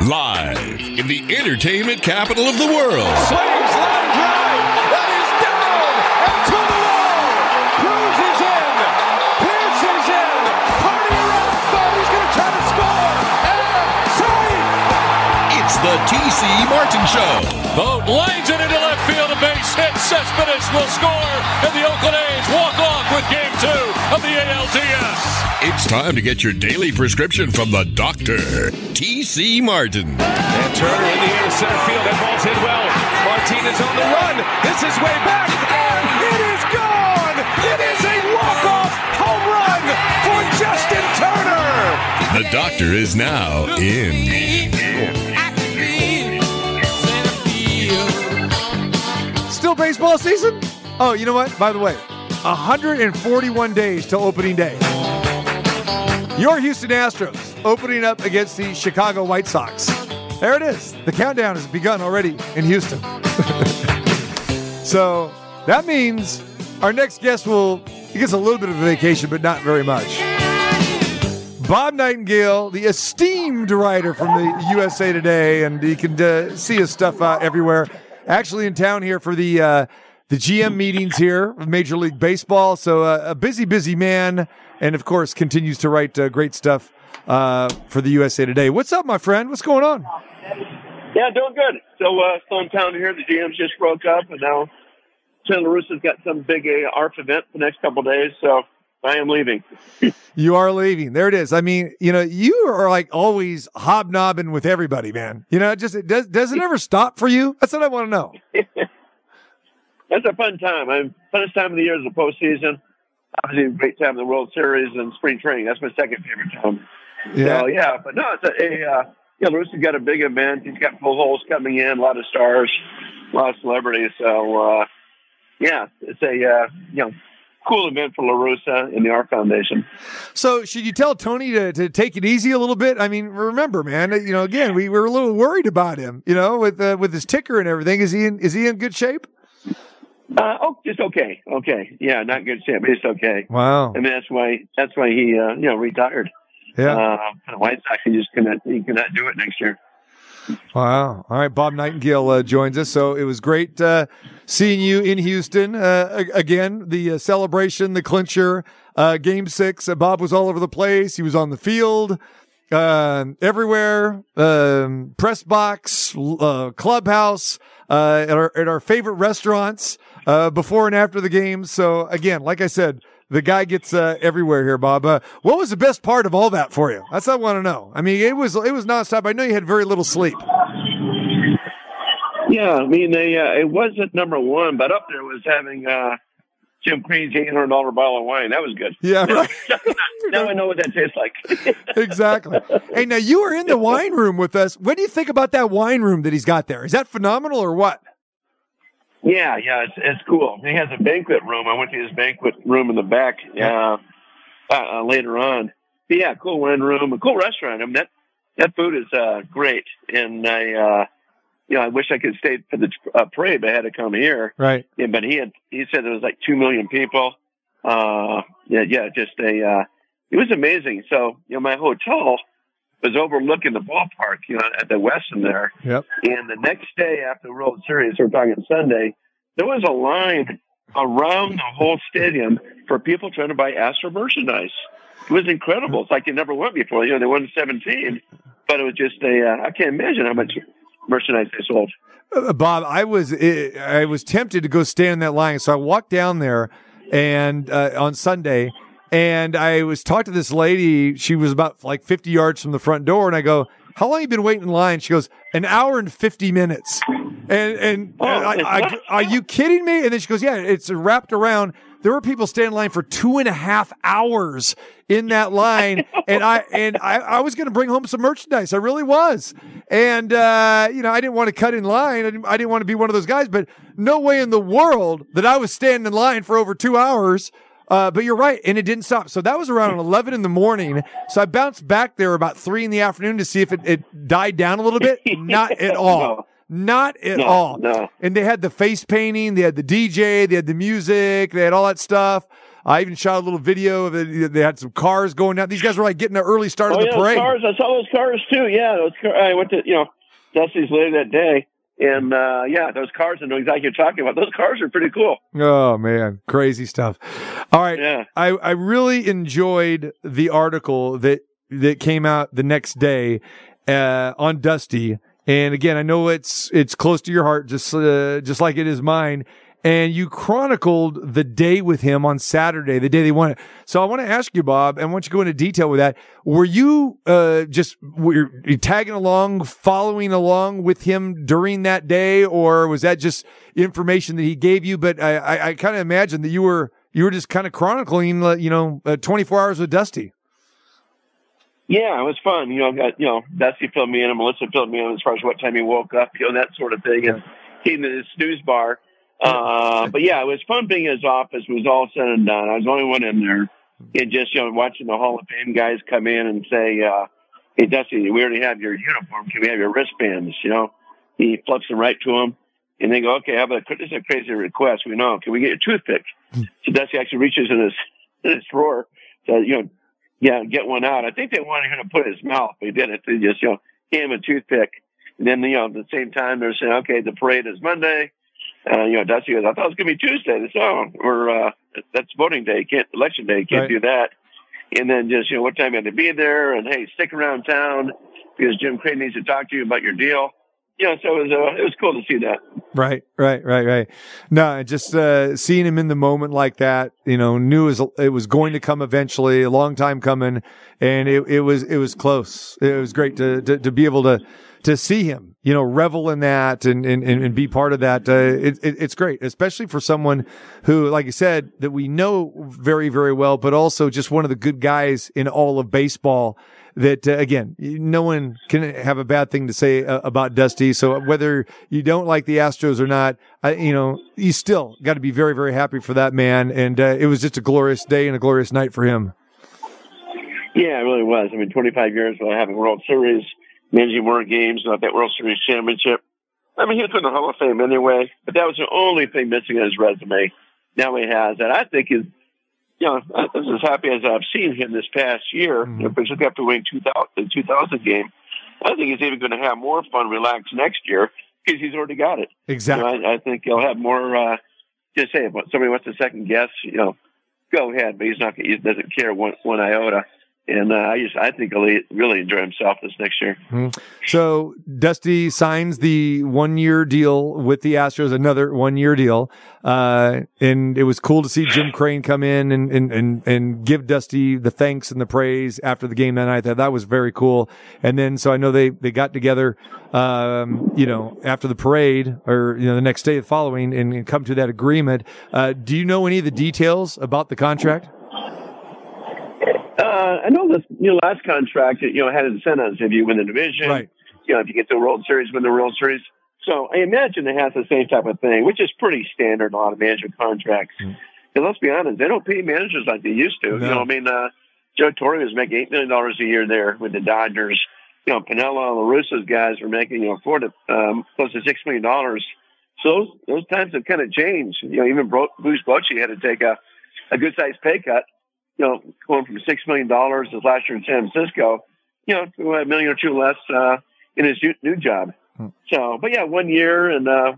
Live in the entertainment capital of the world. Swings line drive. That is down and to the wall. Cruz is in. Pierce is in. Party around. Bobby's going to try to score. And save. It's the TC Martin Show. Vogt lines it into left field. A base hit. Cespedes will score. And the Oakland A's walk off with game two of the ALDS. It's time to get your daily prescription from the doctor, TC Martin. And Turner in the air center field. That ball's hit well. Martinez on the run. This is way back. And it is gone. It is a walk-off home run for Justin Turner. The doctor is now in. Baseball season? Oh, you know what? By the way, 141 days to opening day. Your Houston Astros opening up against the Chicago White Sox. There it is. The countdown has begun already in Houston. so that means our next guest will he gets a little bit of a vacation, but not very much. Bob Nightengale, the esteemed writer from the USA Today, and you can uh, see his stuff uh, everywhere. Actually, in town here for the uh, the GM meetings here of Major League Baseball. So uh, a busy, busy man, and of course continues to write uh, great stuff uh, for the USA Today. What's up, my friend? What's going on? Yeah, doing good. So uh, still in town here. The GMs just broke up, and now Santa Russa's got some big uh, ARF event the next couple days. So I am leaving. You are leaving. There it is. I mean, you know, you are like always hobnobbing with everybody, man. You know, it just it does does it ever stop for you? That's what I want to know. That's a fun time. I'm funnest time of the year is the postseason. Obviously, a great time in the World Series and spring training. That's my second favorite time. Yeah. So yeah, but no, it's a, a uh, yeah. Russa's got a big event. He's got full holes coming in, a lot of stars, a lot of celebrities. So uh, yeah, it's a uh, you know cool event for LaRussa and the ARF Foundation. So should you tell Tony to, to take it easy a little bit? I mean, remember, man, you know, again, we were a little worried about him, you know, with uh, with his ticker and everything. Is he in is he in good shape? Uh, oh, just okay. Okay. Yeah, not good shape, but it's okay. Wow. I mean, that's why, that's why he, uh, you know, retired. Yeah. Uh, the White Sox, he just cannot, he cannot do it next year. Wow. All right. Bob Nightengale uh, joins us. So it was great uh, seeing you in Houston. Uh, again, the uh, celebration, the clincher, uh, game six. Uh, Bob was all over the place. He was on the field, everywhere, um, press box, clubhouse, at our, at our favorite restaurants, before and after the game. So again, like I said, the guy gets uh, everywhere here, Bob. Uh, what was the best part of all that for you? That's what I want to know. I mean, it was it was nonstop. I know you had very little sleep. Yeah, I mean, they, uh, it wasn't number one, but up there was having, uh, Jim Crane's $800 bottle of wine. That was good. Yeah, right. now I know what that tastes like. exactly. Hey, now you were in the wine room with us. What do you think about that wine room that he's got there? Is that phenomenal or what? Yeah, yeah, it's, it's cool. He has a banquet room. I went to his banquet room in the back uh, uh, later on. But yeah, cool wine room, a cool restaurant. I mean, that that food is uh, great, and I, uh, you know, I wish I could stay for the uh, parade, but I had to come here. Right. Yeah, but he had he said there was like two million people. Uh, yeah, yeah, just a uh, it was amazing. So you know, my hotel was overlooking the ballpark, you know, at the Westin there. Yep. And the next day after the World Series, we're talking Sunday, there was a line around the whole stadium for people trying to buy Astro merchandise. It was incredible. It's like they never went before. You know, they won 17, but it was just a, uh, I can't imagine how much merchandise they sold. Uh, Bob, I was I was tempted to go stand in that line, so I walked down there and uh, on Sunday, and I was talking to this lady. She was about like 50 yards from the front door, and I go, "How long you been waiting in line?" She goes, "An hour and 50 minutes." And and Oh, I, I, are you kidding me? And then she goes, "Yeah, it's wrapped around." There were people standing in line for two and a half hours in that line, and I and I, I was going to bring home some merchandise. I really was, and uh, you know I didn't want to cut in line. I didn't, I didn't want to be one of those guys. But no way in the world that I was standing in line for over two hours. Uh, but you're right, and it didn't stop. So that was around 11 in the morning. So I bounced back there about three in the afternoon to see if it, it died down a little bit. Not at all. Not at No, all. no. And they had the face painting, they had the DJ, they had the music, they had all that stuff. I even shot a little video of it. They had some cars going down. These guys were like getting an early start oh, of the yeah, parade. Cars. I saw those cars too. Yeah, those car, I went to you know Dusty's later that day, and uh, yeah, those cars. I know exactly what you're talking about. Those cars are pretty cool. Oh man, crazy stuff. All right, Yeah. I I really enjoyed the article that that came out the next day uh, on Dusty. And again, I know it's it's close to your heart, just uh, just like it is mine. And you chronicled the day with him on Saturday, the day they won it. So I want to ask you, Bob, and I want you to go into detail with that. Were you uh, just were you tagging along, following along with him during that day, or was that just information that he gave you? But I, I, I kind of imagine that you were you were just kind of chronicling, uh, you know, uh, 24 hours with Dusty. Yeah, it was fun. You know, I got you know Dusty filled me in, and Melissa filled me in as far as what time he woke up, you know, that sort of thing, and came to the snooze bar. Uh, but yeah, it was fun being in his office. It was all said and done. I was the only one in there, and just you know watching the Hall of Fame guys come in and say, uh, "Hey, Dusty, we already have your uniform. Can we have your wristbands?" You know, he flips them right to him, and they go, "Okay, how about this is a crazy request? We know. Can we get a toothpick?" so Dusty actually reaches in his in his drawer, so you know yeah, get one out. I think they wanted him to put it in his mouth. He didn't. They just, you know, gave him a toothpick. And then, you know, at the same time, they're saying, okay, the parade is Monday. Uh, you know, Dusty goes, I thought it was going to be Tuesday. Said, oh, or, uh, that's voting day. Can't, election day. Can't Right. do that. And then just, you know, what time you had to be there and, hey, stick around town because Jim Crane needs to talk to you about your deal. You know, so it was, uh, it was cool to see that. Right, right, right, right. No, just uh, seeing him in the moment like that, you know, knew it was, it was going to come eventually, a long time coming, and it, it was it was close. It was great to, to to be able to to see him, you know, revel in that and and, and be part of that. Uh, it, it, it's great, especially for someone who, like you said, that we know very very well, but also just one of the good guys in all of baseball that uh, again, no one can have a bad thing to say uh, about Dusty. So whether you don't like the Astros or not, I, you know, you still got to be very, very happy for that man. And uh, it was just a glorious day and a glorious night for him. Yeah, it really was. I mean, 25 years without having World Series, managing more games, not that World Series championship. I mean, he was in the Hall of Fame anyway, but that was the only thing missing on his resume. Now he has, and I think is, you know, I was as happy as I've seen him this past year, Mhm. know, particularly after winning 2000, the 2000 game. I think he's even going to have more fun, relaxed next year because he's already got it. Exactly. You know, I, I think he'll have more. Uh, just say if somebody wants to second guess, you know, go ahead. But he's not. He doesn't care one one iota. And uh, I just, I think he'll really enjoy himself this next year. So Dusty signs the one year deal with the Astros, another one year deal. Uh, and it was cool to see Jim Crane come in and, and, and, and give Dusty the thanks and the praise after the game that night. That, that was very cool. And then, so I know they, they got together, um, you know, after the parade or, you know, the next day following and, and come to that agreement. Uh, do you know any of the details about the contract? Uh, I know this, you know, last contract, you know, had incentives if you win the division, Right. you know, if you get to the World Series, win the World Series. So I imagine it has the same type of thing, which is pretty standard in a lot of management contracts. Mm. And let's be honest, they don't pay managers like they used to. No. You know, I mean, uh, Joe Torre was making eight million dollars a year there with the Dodgers. You know, Piniella and LaRussa's guys were making, you know, four to um, close to six million dollars. So those, those times have kind of changed. You know, even Bro- Bruce Bochy had to take a, a good sized pay cut. You know, going from six million dollars as last year in San Francisco, you know, to a million or two less uh, in his new, job. Hmm. So, but yeah, one year, and uh,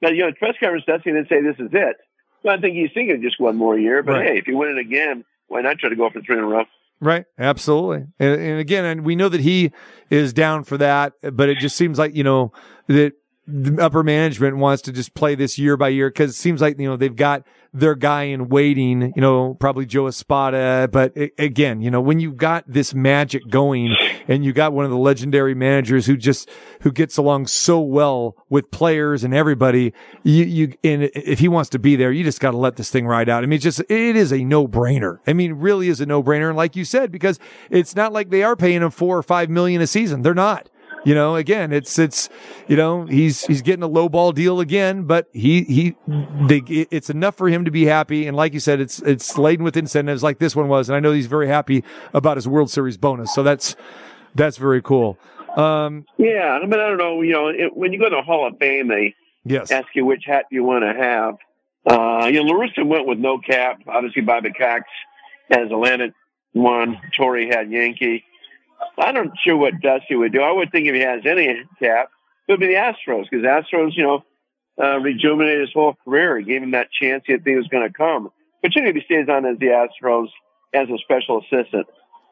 but, you know, press conference Dusty didn't say this is it. Well, I think he's thinking just one more year. But Right. hey, if you win it again, why not try to go for three in a row? Right. Absolutely. And, and again, and we know that he is down for that, but it just seems like, you know, that the upper management wants to just play this year by year because it seems like, you know, they've got their guy in waiting, you know, probably Joe Espada. But a- again, you know, when you've got this magic going and you got one of the legendary managers who just, who gets along so well with players and everybody, you, you, and if he wants to be there, you just got to let this thing ride out. I mean, just, it is a no brainer. I mean, really is a no brainer. And like you said, because it's not like they are paying him four or five million a season. They're not. You know, again, it's it's you know he's he's getting a low ball deal again, but he he they, it's enough for him to be happy. And like you said, it's it's laden with incentives like this one was. And I know he's very happy about his World Series bonus. So that's that's very cool. Um, Yeah, I mean, I don't know. You know, it, when you go to the Hall of Fame, they yes, ask you which hat you want to have. Uh, you know, LaRussa went with no cap. Obviously, Bobby Cox has Atlantic one. Torre had Yankee. I'm not sure what Dusty would do. I would think if he has any cap, it would be the Astros because Astros, you know, uh, rejuvenated his whole career. He gave him that chance he think was going to come. Particularly if he stays on as the Astros as a special assistant.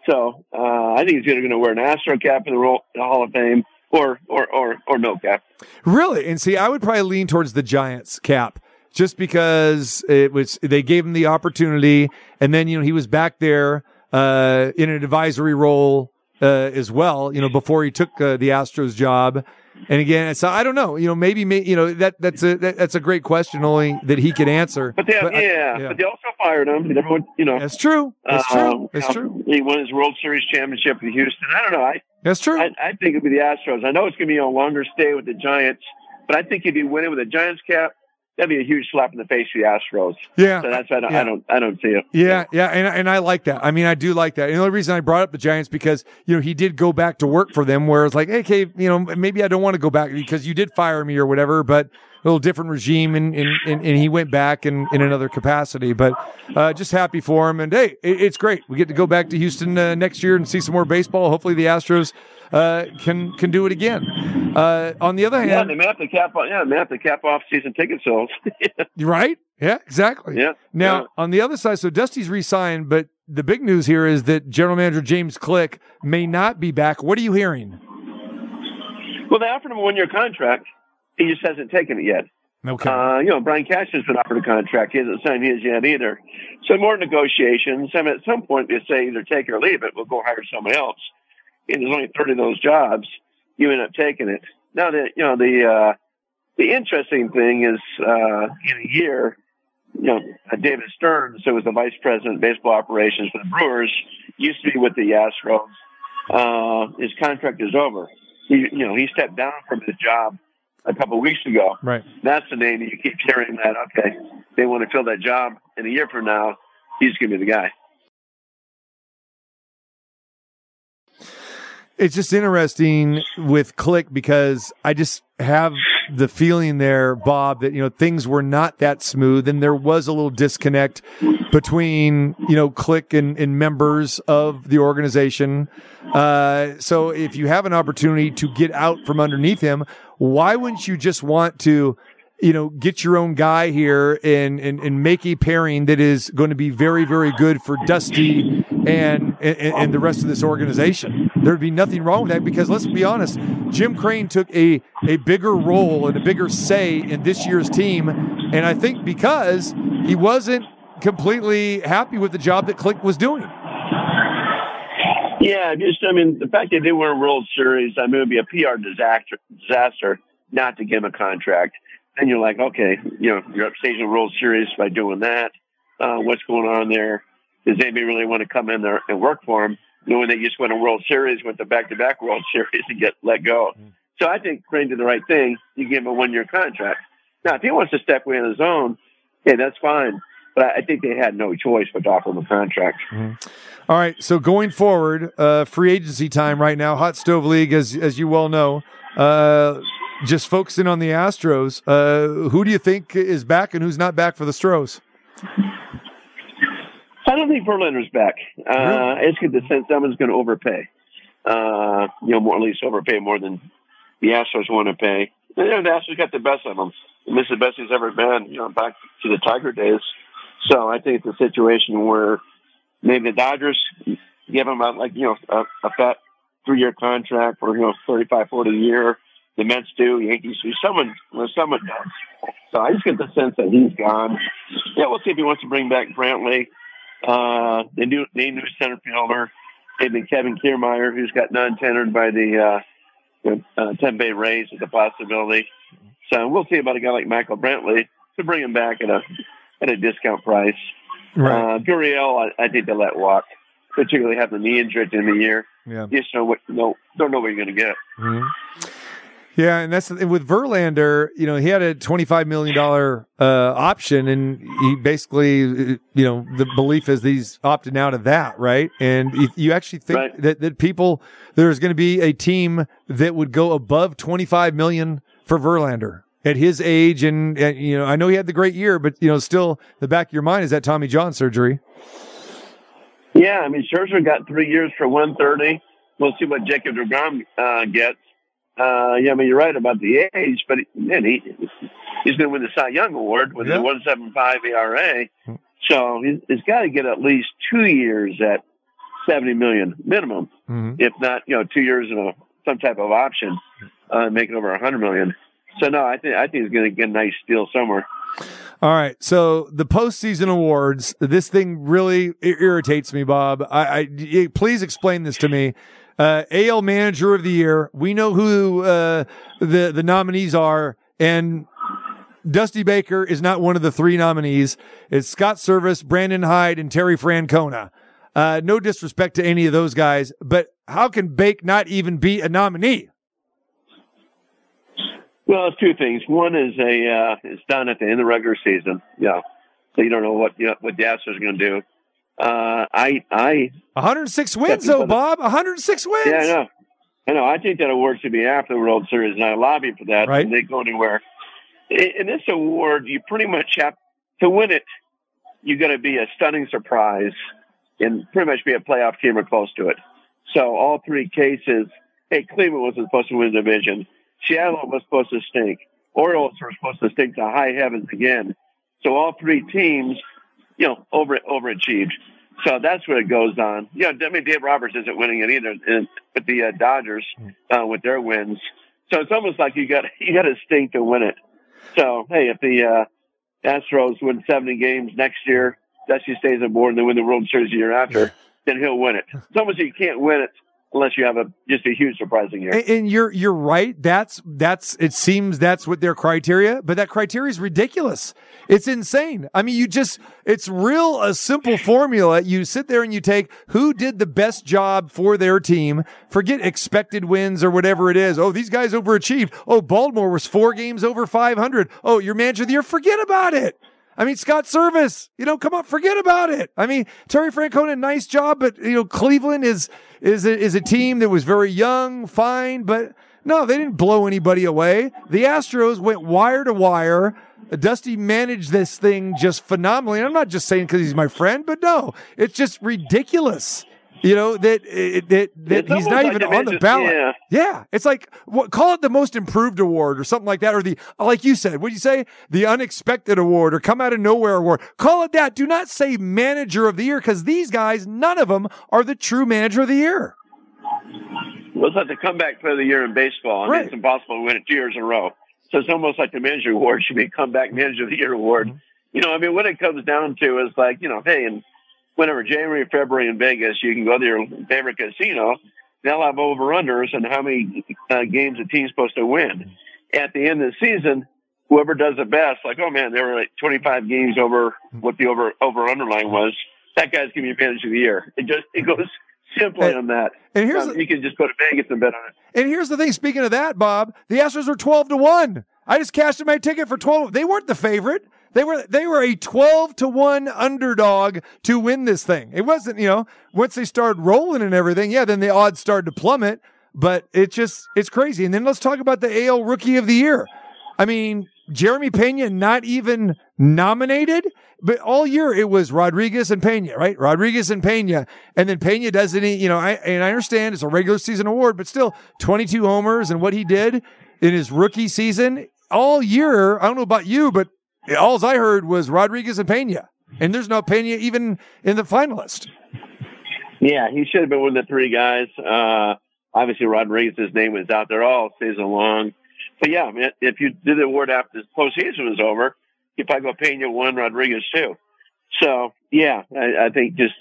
So uh, I think he's either going to wear an Astro cap in the Hall of Fame or or or or no cap. Really? And see, I would probably lean towards the Giants cap just because it was they gave him the opportunity, and then you know he was back there uh, in an advisory role as well. You know before he took uh, the Astros job. And again, so I don't know. You know, maybe, may, you know that that's a that, that's a great question, only that he could answer. But, they, but yeah, I, yeah, but they also fired him. Everyone, you know, that's true. That's true. That's um, true. He won his World Series championship in Houston. I don't know. I that's true. I, I think it'd be the Astros. I know it's going to be a longer stay with the Giants, but I think if you win it with a Giants cap, that'd be a huge slap in the face to the Astros. Yeah, so that's why I don't, yeah. I don't, I don't see it. Yeah, yeah, and and I like that. I mean, I do like that. And the only reason I brought up the Giants because you know he did go back to work for them, where it's like, hey, okay, you know, maybe I don't want to go back because you did fire me or whatever, but little different regime, and and, and, and he went back in, in another capacity. But uh, just happy for him, and hey, it, it's great. We get to go back to Houston uh, next year and see some more baseball. Hopefully, the Astros uh, can can do it again. Uh, on the other hand, yeah, they may have to cap. Off, yeah, they may have to cap off season ticket sales. right? Yeah, exactly. Yeah. Now yeah. on the other side, so Dusty's re-signed, but the big news here is that General Manager James Click may not be back. What are you hearing? Well, they offered him a one-year contract. He just hasn't taken it yet. Okay. Uh, you know, Brian Cash has been offered a contract. He hasn't signed his yet either. So more negotiations. I mean, at some point they say either take it or leave it. We'll go hire someone else. And there's only 30 of those jobs. You end up taking it. Now that, you know the uh, the interesting thing is uh, in a year, you know, uh, David Stearns, who was the vice president of baseball operations for the Brewers, used to be with the Astros. Uh, his contract is over. He, you know, he stepped down from his job a couple of weeks ago. Right. That's the name you keep hearing that. Okay, they want to fill that job in a year from now. He's going to be the guy. It's just interesting with Click because I just have the feeling there, Bob, that, you know, things were not that smooth and there was a little disconnect between, you know, Click and, and members of the organization. Uh, so if you have an opportunity to get out from underneath him, why wouldn't you just want to, you know, get your own guy here and, and, and make a pairing that is going to be very, very good for Dusty and, and, and the rest of this organization. There'd be nothing wrong with that because let's be honest, Jim Crane took a, a bigger role and a bigger say in this year's team. And I think because he wasn't completely happy with the job that Click was doing. Yeah, just, I mean, the fact that they were a World Series, I mean, it would be a PR disaster, disaster not to give him a contract. And you're like, okay, you know, you're upstaging a World Series by doing that. Uh, what's going on there? Does anybody really want to come in there and work for him, knowing they just won a World Series, went to back-to-back World Series, and get let go? Mm. So I think Crane did the right thing. You give him a one-year contract. Now, if he wants to step away on his own, okay, that's fine. But I think they had no choice but to offer him a contract. Mm-hmm. All right. So going forward, uh, free agency time right now, Hot Stove League, as as you well know. Uh, just focusing on the Astros. Uh, who do you think is back and who's not back for the Stros? I don't think Verlander's back. Uh, really? I just get the sense someone's going to overpay. Uh, you know, more at least overpay more than the Astros want to pay. You know, the Astros got the best of them. This is the best he's ever been. You know, back to the Tiger days. So I think it's a situation where maybe the Dodgers give him a, like you know a, a fat three year contract for you know thirty five forty a year. The Mets do, Yankees do. Someone, someone does. So I just get the sense that he's gone. Yeah, we'll see if he wants to bring back Brantley. Uh, they new they new center fielder. Maybe Kevin Kiermaier, who's got non-tendered by the uh, uh, Tampa Bay Rays, is a possibility. So we'll see about a guy like Michael Brantley to bring him back at a at a discount price. Right. Uh, Gurriel, I, I think they let walk, particularly having the knee injury in the year. Yeah. You just know what, no, don't know what you're going to get. Mm-hmm. Yeah, and that's with Verlander. You know, he had a twenty-five million dollar uh, option, and he basically, you know, the belief is he's opting out of that, right? And you actually think right. that that people there's going to be a team that would go above twenty-five million for Verlander. At his age, and, and you know, I know he had the great year, but you know, still the back of your mind is that Tommy John surgery. Yeah, I mean Scherzer got three years for 130. We'll see what Jacob Degrom uh, gets. Uh, yeah, I mean you're right about the age, but man, he he's going to win the Cy Young Award with Yeah. a 1.75 ERA. So he's, he's got to get at least two years at 70 million minimum, Mhm. if not you know two years in a some type of option, uh, making over 100 million. So no, I think I think he's going to get a nice deal somewhere. All right. So the postseason awards, this thing really irritates me, Bob. I, I please explain this to me. Uh, AL Manager of the Year. We know who uh, the the nominees are, and Dusty Baker is not one of the three nominees. It's Scott Servais, Brandon Hyde, and Terry Francona. Uh, no disrespect to any of those guys, but how can Bake not even be a nominee? Well, it's two things. One is a uh, it's done at the end of the regular season. Yeah, so you don't know what you know, what are going to do. Uh, I I 106 wins, though, Bob. 106 wins. yeah I know I know I think that award should be after the World Series, and I lobby for that. Right. And they go anywhere. In, in this award, you pretty much have to win it. You got to be a stunning surprise and pretty much be a playoff team or close to it. So all three cases. Hey, Cleveland wasn't supposed to win the division. Seattle was supposed to stink. Orioles were supposed to stink to high heavens again. So all three teams, you know, over overachieved. So that's what it goes on. You know, I mean, Dave Roberts isn't winning it either in, with the uh, Dodgers uh, with their wins. So it's almost like you got you got to stink to win it. So hey, if the uh, Astros win 70 games next year, Dusty stays on board and they win the World Series the year after, then he'll win it. It's almost you can't win it unless you have a just a huge surprising year. And, and you're you're right. That's that's it seems that's what their criteria, but that criteria is ridiculous. It's insane. I mean, you just it's real a simple formula. You sit there and you take who did the best job for their team. Forget expected wins or whatever it is. Oh, these guys overachieved. Oh, Baltimore was four games over 500. Oh, your manager of the year. Forget about it. I mean, Scott Servais, you know, come on, forget about it. I mean, Terry Francona, nice job, but you know, Cleveland is is a, is a team that was very young, fine, but no, they didn't blow anybody away. The Astros went wire to wire. Dusty managed this thing just phenomenally. And I'm not just saying because he's my friend, but no, it's just ridiculous. You know that that that It's he's not like even on the ballot. yeah. Yeah, it's like what, call it the most improved award or something like that, or the like you said. What do you say? The unexpected award or come out of nowhere award. Call it that. Do not say manager of the year because these guys, none of them are the true manager of the year. Well, it's like the comeback player of the year in baseball. I mean, Right. it's impossible to win it two years in a row. So it's almost like the manager award should be comeback manager of the year award. Mm-hmm. You know, I mean, what it comes down to is like, you know, hey, in whenever January, February in Vegas, you can go to your favorite casino. They'll have over unders and how many uh, games a team's supposed to win. At the end of the season, whoever does the best, like, oh man, they were like 25 games over what the over over underline was. That guy's gonna be manager of the year. It just it goes simply And- on that. and here's Um, the- you can just go to Vegas and bet on it. And here's the thing. Speaking of that, Bob, the Astros were twelve to one. I just cashed in my ticket for twelve. They weren't the favorite. They were they were a twelve to one underdog to win this thing. It wasn't you know once they started rolling and everything. Yeah, then the odds started to plummet. But it just it's crazy. And then let's talk about the AL Rookie of the Year. I mean, Jeremy Pena not even nominated, but all year it was Rodriguez and Pena, right? Rodriguez and Pena. And then Pena doesn't, you know, I, and I understand it's a regular season award, but still 22 homers and what he did in his rookie season all year. I don't know about you, but all I heard was Rodriguez and Pena. And there's no Pena even in the finalist. Yeah, he should have been one of the three guys. Uh, obviously, Rodriguez's name was out there all season long. But yeah, I mean, if you did the award after the postseason was over, you probably go Pena one, Rodriguez two. So yeah, I, I think just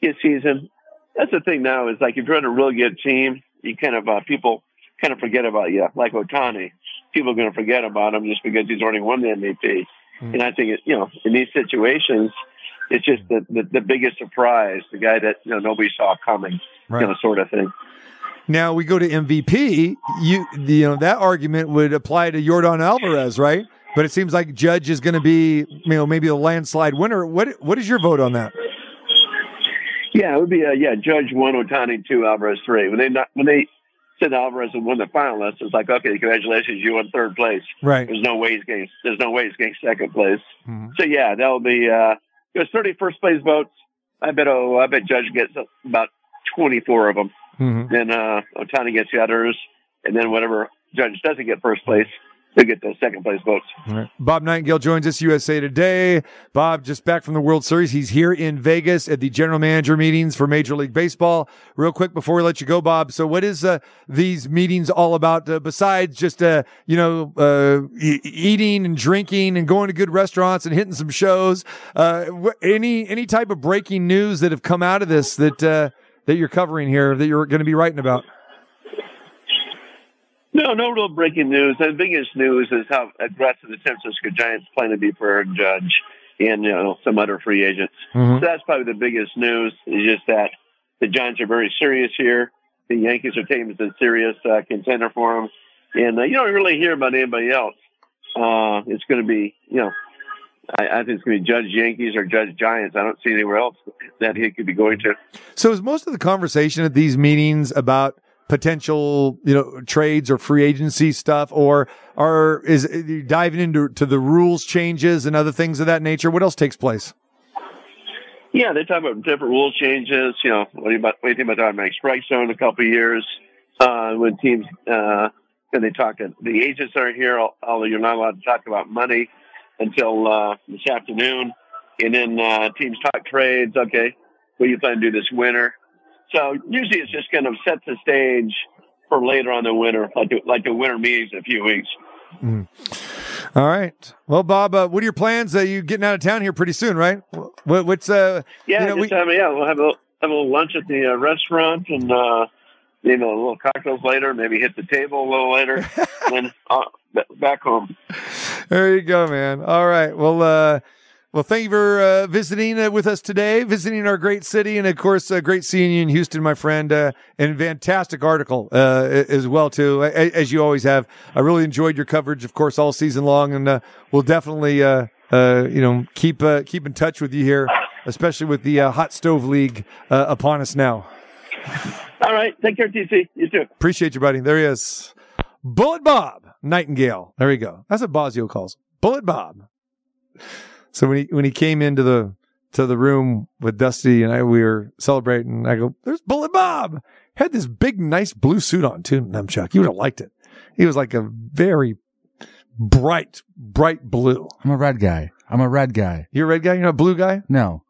his season. That's the thing now is like if you're on a really good team, you kind of uh, people kind of forget about you. Like Ohtani, people are going to forget about him just because he's already won the MVP. And I think it, you know in these situations, it's just the, the the biggest surprise, the guy that you know nobody saw coming, Right. you know, sort of thing. Now we go to MVP. You, you know, that argument would apply to Yordan Alvarez, right? But it seems like Judge is going to be, you know, maybe a landslide winner. What, what is your vote on that? Yeah, it would be uh, yeah, Judge one, Ohtani two, Alvarez three. When they not when they Sid Alvarez and won the finalist, it's like, okay, congratulations, you won third place. Right. There's no way he's getting. There's no way he's getting second place. Mhm. So yeah, that'll be. Uh, there's 30 first place votes. I bet. Oh, I bet Judge gets about 24 of them. Mhm. Then uh, Ohtani gets the others, and then whatever Judge doesn't get first place, he'll get those second place votes. Bob Nightengale joins us USA Today. Bob, just back from the World Series. He's here in Vegas at the general manager meetings for Major League Baseball. Real quick before we let you go, Bob. So, what is uh, these meetings all about uh, besides just uh, you know uh, e- eating and drinking and going to good restaurants and hitting some shows? Uh, any any type of breaking news that have come out of this that uh, that you're covering here that you're going to be writing about? No, no real breaking news. The biggest news is how aggressive the San Francisco Giants plan to be for Judge and you know some other free agents. Mhm. So that's probably the biggest news. Is just that the Giants are very serious here. The Yankees are taking as a serious uh, contender for them, and uh, you don't really hear about anybody else. Uh, it's going to be, you know, I, I think it's going to be Judge Yankees or Judge Giants. I don't see anywhere else that he could be going to. So is most of the conversation at these meetings about potential, you know, trades or free agency stuff, or are is diving into to the rules changes and other things of that nature? What else takes place? Yeah, they talk about different rule changes. You know, what do you, about, what do you think about the automatic strike zone in a couple of years? Uh, when teams, uh, and they talk, the agents aren't here, although you're not allowed to talk about money until, uh, this afternoon. And then, uh, teams talk trades. Okay. What do you plan to do this winter? So usually it's just kind of set the stage for later on the winter, like the, like the winter meetings in a few weeks. All right. Well, Bob, uh, what are your plans? Uh, you getting out of town here pretty soon, right? What, what's uh? Yeah, you know, we- yeah, we'll have a have a little lunch at the uh, restaurant and uh, you know a little cocktails later. Maybe hit the table a little later, and uh, back home. There you go, man. All right. Well, uh, well, thank you for uh, visiting uh, with us today, visiting our great city, and of course, uh, great seeing you in Houston, my friend. Uh, and fantastic article uh, as well, too, as you always have. I really enjoyed your coverage, of course, all season long, and uh, we'll definitely, uh, uh, you know, keep uh, keep in touch with you here, especially with the uh, hot stove league uh, upon us now. All right, take care, TC. You too. Appreciate you, buddy. There he is. Bullet Bob Nightengale. There you go. That's what Bosio calls him. Bullet Bob. So when he when he came into the to the room with Dusty and I, we were celebrating. I go, "There's Bullet Bob." Had this big, nice blue suit on too. Numchuck, you would have liked it. He was like a very bright, bright blue. I'm a red guy. I'm a red guy. You're a red guy. You're not a blue guy. No.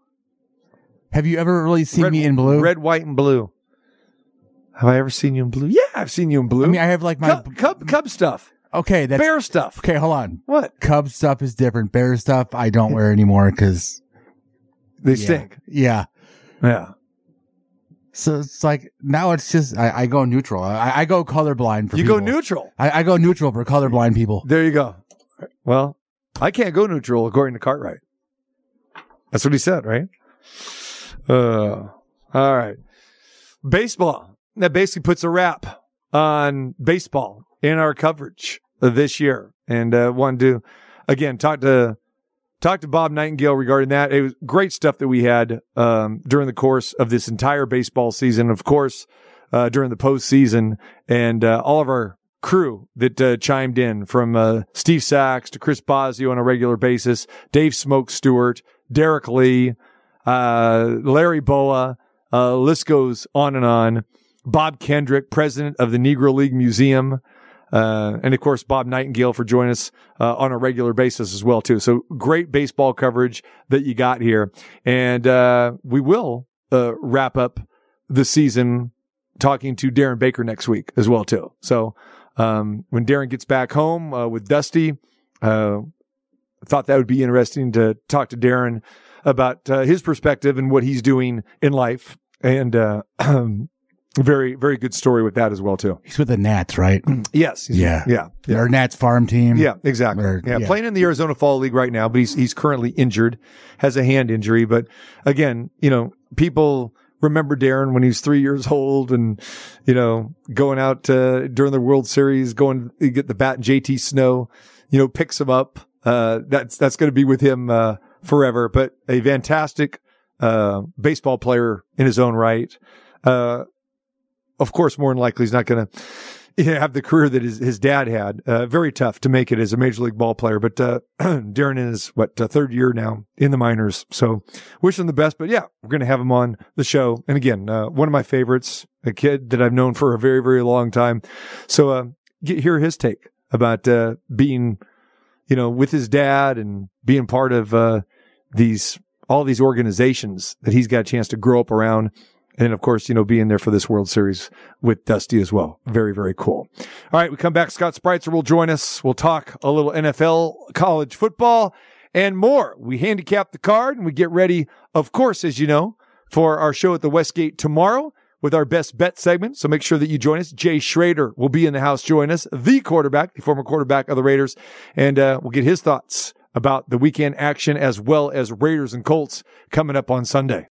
Have you ever really seen red, me in blue? Red, white, and blue. Have I ever seen you in blue? Yeah, I've seen you in blue. I mean, I have like my Cub, Cub, Cub stuff, okay. That's bear stuff. okay. Hold on. What? Cub stuff is different. Bear stuff I don't wear anymore because They yeah. stink. Yeah. Yeah. So it's like now it's just I, I go neutral. I, I go colorblind for You people. go neutral. I, I go neutral for colorblind people. There you go. Well, I can't go neutral according to Cartwright. That's what he said, right? Uh, all right. Baseball. That basically puts a wrap on baseball in our coverage this year. And uh, wanted to again talk to talk to Bob Nightengale regarding that. It was great stuff that we had um, during the course of this entire baseball season. Of course, uh, during the postseason, and uh, all of our crew that uh, chimed in from uh, Steve Sax to Chris Bosio on a regular basis, Dave Smoke Stewart, Derrek Lee, uh, Larry Bowa, uh, list goes on and on. Bob Kendrick, president of the Negro League Museum, uh, and of course Bob Nightengale for joining us uh, on a regular basis as well too. So great baseball coverage that you got here, and uh, we will uh, wrap up the season talking to Darren Baker next week as well too. So um, when Darren gets back home uh, with Dusty, thought that would be interesting to talk to Darren about his perspective and what he's doing in life, and uh, very very good story with that as well too. He's with the Nats, right? Yes, he's- Yeah. yeah, yeah. Our Nats farm team. Yeah, exactly. Or- yeah, yeah. playing in the Arizona Fall League right now, but he's he's currently injured, has a hand injury. But again, you know, people remember Darren when he was three years old, and you know, going out uh, during the World Series, going to get the bat, JT Snow, you know, picks him up. Uh, that's that's going to be with him uh, forever. But a fantastic uh, baseball player in his own right. Uh, of course, more than likely, he's not going to have the career that his, his dad had. Uh, very tough to make it as a major league ball player, but, uh, Darren is what, uh, third year now in the minors. So wish him the best, but yeah, we're going to have him on the show. And again, uh, one of my favorites, a kid that I've known for a very, very long time. So, uh, get, hear his take about, uh, being, you know, with his dad and being part of, uh, these, all these organizations that he's got a chance to grow up around and of course, you know, being there for this World Series with Dusty as well. Very, very cool. All right. We come back. Scott Spritzer will join us. We'll talk a little NFL, college football and more. We handicap the card and we get ready, of course, as you know, for our show at the Westgate tomorrow with our best bet segment. So make sure that you join us. Jay Schroeder will be in the house. Join us, the quarterback, the former quarterback of the Raiders, and uh, we'll get his thoughts about the weekend action as well as Raiders and Colts coming up on Sunday.